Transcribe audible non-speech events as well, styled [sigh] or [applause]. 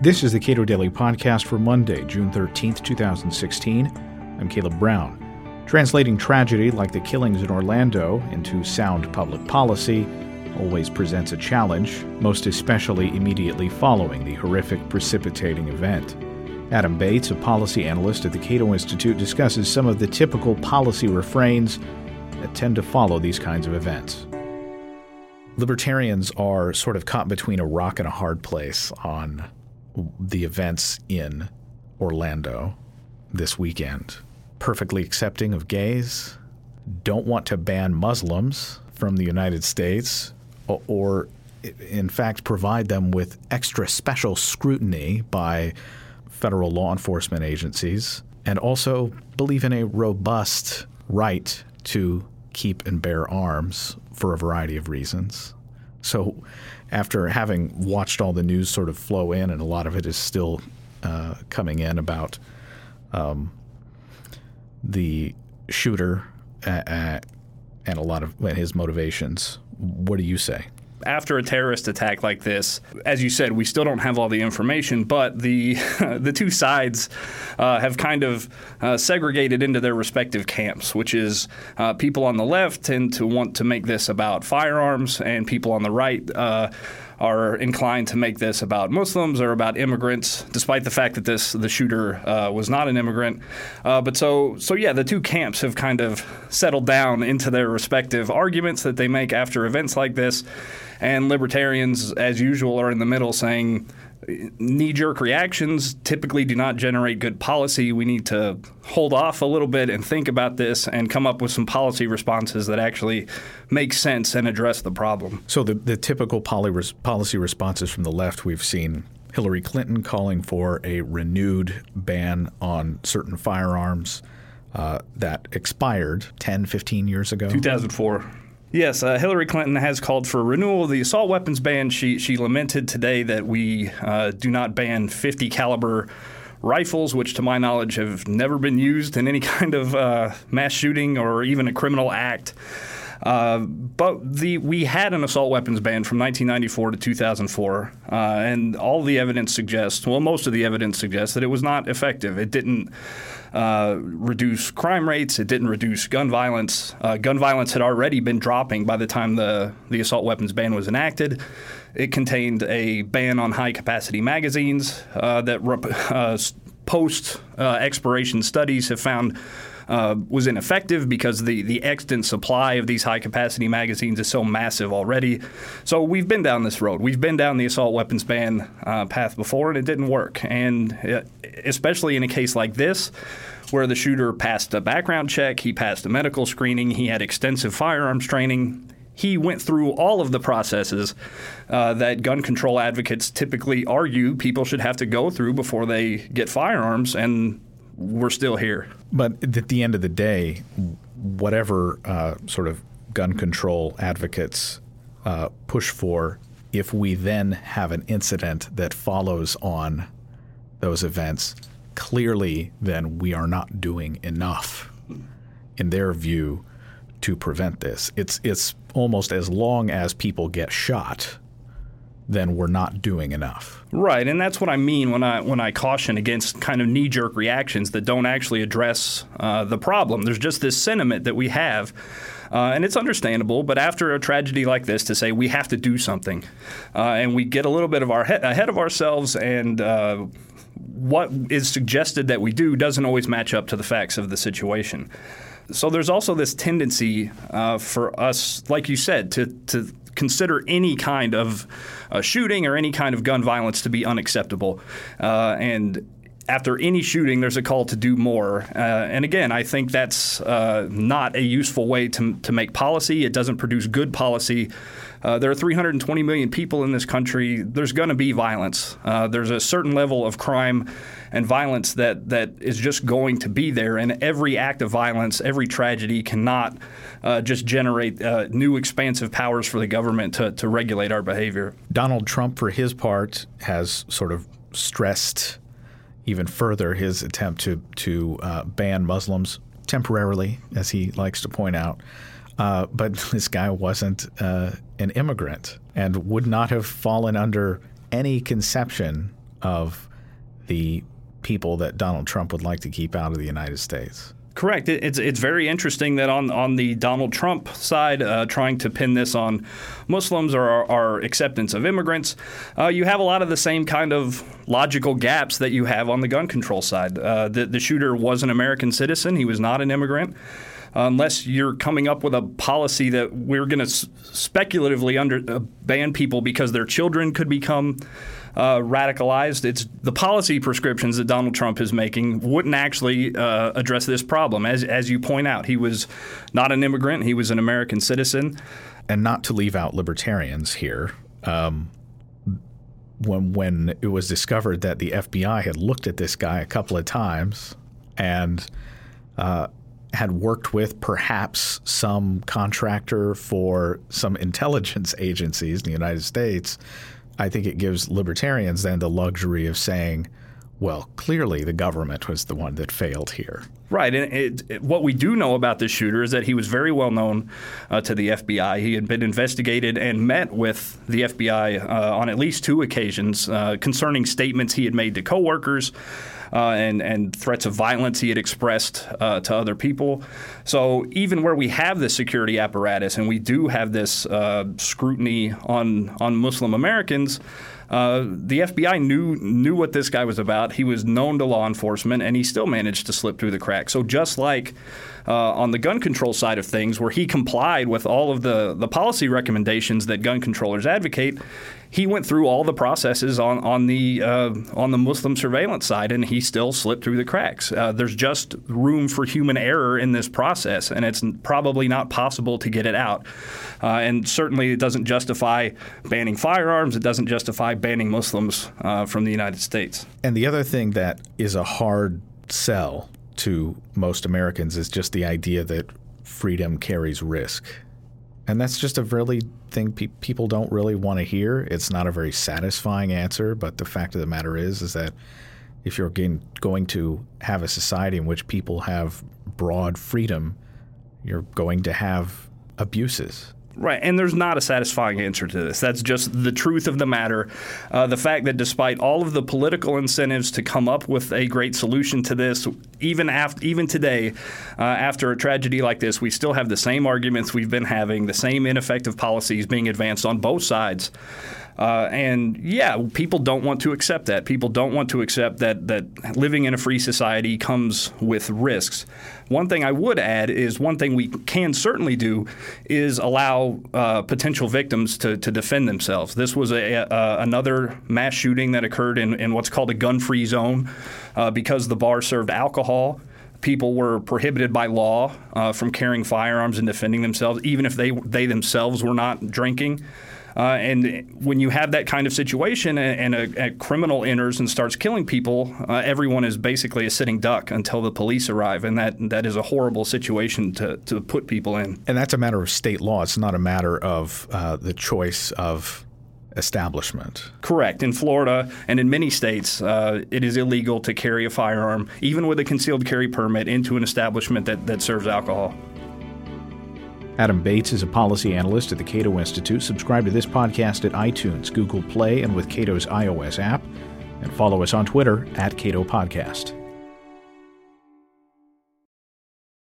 This is the Cato Daily Podcast for Monday, June 13th, 2016. I'm Caleb Brown. Translating tragedy like the killings in Orlando into sound public policy always presents a challenge, most especially immediately following the horrific precipitating event. Adam Bates, a policy analyst at the Cato Institute, discusses some of the typical policy refrains that tend to follow these kinds of events. Libertarians are sort of caught between a rock and a hard place on the events in Orlando this weekend. Perfectly accepting of gays, don't want to ban Muslims from the United States, or, in fact provide them with extra special scrutiny by federal law enforcement agencies, and also believe in a robust right to keep and bear arms for a variety of reasons. So, after having watched all the news sort of flow in, and a lot of it is still uh, coming in about um, the shooter uh, uh, and a lot of his motivations, what do you say? After a terrorist attack like this, as you said, we still don't have all the information, but the [laughs] the two sides uh, have kind of uh, segregated into their respective camps, which is uh, people on the left tend to want to make this about firearms, and people on the right uh, are inclined to make this about Muslims or about immigrants, despite the fact that this the shooter uh, was not an immigrant. Uh, but so so yeah, the two camps have kind of settled down into their respective arguments that they make after events like this, and libertarians, as usual, are in the middle saying knee jerk reactions typically do not generate good policy. We need to hold off a little bit and think about this and come up with some policy responses that actually make sense and address the problem. So, the, the typical policy responses from the left we've seen Hillary Clinton calling for a renewed ban on certain firearms uh, that expired 10, 15 years ago. 2004. Yes, uh, Hillary Clinton has called for renewal of the assault weapons ban. She she lamented today that we uh, do not ban 50 caliber rifles, which to my knowledge have never been used in any [laughs] kind of uh, mass shooting or even a criminal act. Uh, but the we had an assault weapons ban from 1994 to 2004, uh, and all the evidence suggests, well, most of the evidence suggests that it was not effective. It didn't uh, reduce crime rates. It didn't reduce gun violence. Uh, gun violence had already been dropping by the time the, the assault weapons ban was enacted. It contained a ban on high capacity magazines uh, that uh, post uh, expiration studies have found uh, was ineffective because the, the extant supply of these high capacity magazines is so massive already. So we've been down this road. We've been down the assault weapons ban uh, path before, and it didn't work. And uh, especially in a case like this, where the shooter passed a background check, he passed a medical screening, he had extensive firearms training. He went through all of the processes uh, that gun control advocates typically argue people should have to go through before they get firearms, and we're still here. But at the end of the day, whatever uh, sort of gun control advocates uh, push for, if we then have an incident that follows on those events, clearly then we are not doing enough, in their view, to prevent this. It's it's almost as long as people get shot then we're not doing enough. Right, and that's what I mean when I when I caution against kind of knee jerk reactions that don't actually address uh, the problem. There's just this sentiment that we have. Uh, and it's understandable, but after a tragedy like this, to say we have to do something, uh, and we get a little bit of our he- ahead of ourselves, and uh, what is suggested that we do doesn't always match up to the facts of the situation. So there's also this tendency uh, for us, like you said, to to consider any kind of uh, shooting or any kind of gun violence to be unacceptable. Uh, and after any shooting, there's a call to do more. Uh, and again, I think that's uh, not a useful way to, to make policy. It doesn't produce good policy. Uh, there are 320 million people in this country. There's going to be violence. Uh, there's a certain level of crime and violence that, that is just going to be there. And every act of violence, every tragedy cannot uh, just generate uh, new expansive powers for the government to, to regulate our behavior. Donald Trump, for his part, has sort of stressed even further his attempt to to uh, ban Muslims temporarily, as he likes to point out. Uh, but [laughs] this guy wasn't uh, an immigrant and would not have fallen under any conception of the people that Donald Trump would like to keep out of the United States. Correct. It's it's very interesting that on on the Donald Trump side, uh, trying to pin this on Muslims or our, acceptance of immigrants, uh, you have a lot of the same kind of logical gaps that you have on the gun control side. Uh, the, the shooter was an American citizen; he was not an immigrant unless you're coming up with a policy that we're going to s- speculatively under uh, ban people because their children could become uh, radicalized. It's the policy prescriptions that Donald Trump is making wouldn't actually uh, address this problem. As as you point out, he was not an immigrant; he was an American citizen. And not to leave out libertarians here. Um, when when it was discovered that the FBI had looked at this guy a couple of times and uh, had worked with perhaps some contractor for some intelligence [laughs] agencies in the United States, I think it gives libertarians then the luxury of saying, well, clearly the government was the one that failed here. Right. And it, it, what we do know about this shooter is that he was very well known uh, to the FBI. He had been investigated and met with the FBI uh, on at least two occasions uh, concerning statements he had made to coworkers. Uh, and and threats of violence he had expressed uh, to other people. So even where we have this security apparatus and we do have this uh, scrutiny on on Muslim Americans. Uh, the FBI knew knew what this guy was about. He was known to law enforcement, and he still managed to slip through the cracks. So just like uh, on the gun control side of things, where he complied with all of the the policy recommendations that gun controllers advocate, he went through all the processes on on the uh, on the Muslim surveillance side, and he still slipped through the cracks. Uh, there's just room for human error in this process, and it's probably not possible to get it out. Uh, and certainly, it doesn't justify banning firearms. It doesn't justify banning Muslims uh, from the United States. And the other thing that is a hard sell to most Americans is just the idea that freedom carries risk. And that's just a really thing pe- people don't really want to hear. It's not a very satisfying answer, but the fact of the matter is is that if you're going to have a society in which people have broad freedom, you're going to have abuses. Right, and there's not a satisfying answer to this. That's just the truth of the matter. Uh, the fact that despite all of the political incentives to come up with a great solution to this, even after, even today, uh, after a tragedy like this, we still have the same arguments we've been having, the same ineffective policies being advanced on both sides. Uh, and yeah, people don't want to accept that. People don't want to accept that that living in a free society comes with risks. One thing I would add is one thing we can certainly do is allow uh, potential victims to, to defend themselves. This was a, a, another mass shooting that occurred in, in what's called a gun-free zone uh, because the bar served alcohol people were prohibited by law uh, from carrying firearms and defending themselves, even if they they themselves were not drinking. Uh, and when you have that kind of situation and, a, a, criminal enters and starts killing people, uh, everyone is basically a sitting duck until the police arrive, and that that is a horrible situation to, to put people in. And that's a matter of state law. It's not a matter of uh, the choice of establishment. Correct. In Florida and in many states, uh, it is illegal to carry a firearm, even with a concealed carry permit, into an establishment that, that serves alcohol. Adam Bates is a policy analyst at the Cato Institute. Subscribe to this podcast at iTunes, Google Play, and with Cato's iOS app. And follow us on Twitter at Cato Podcast.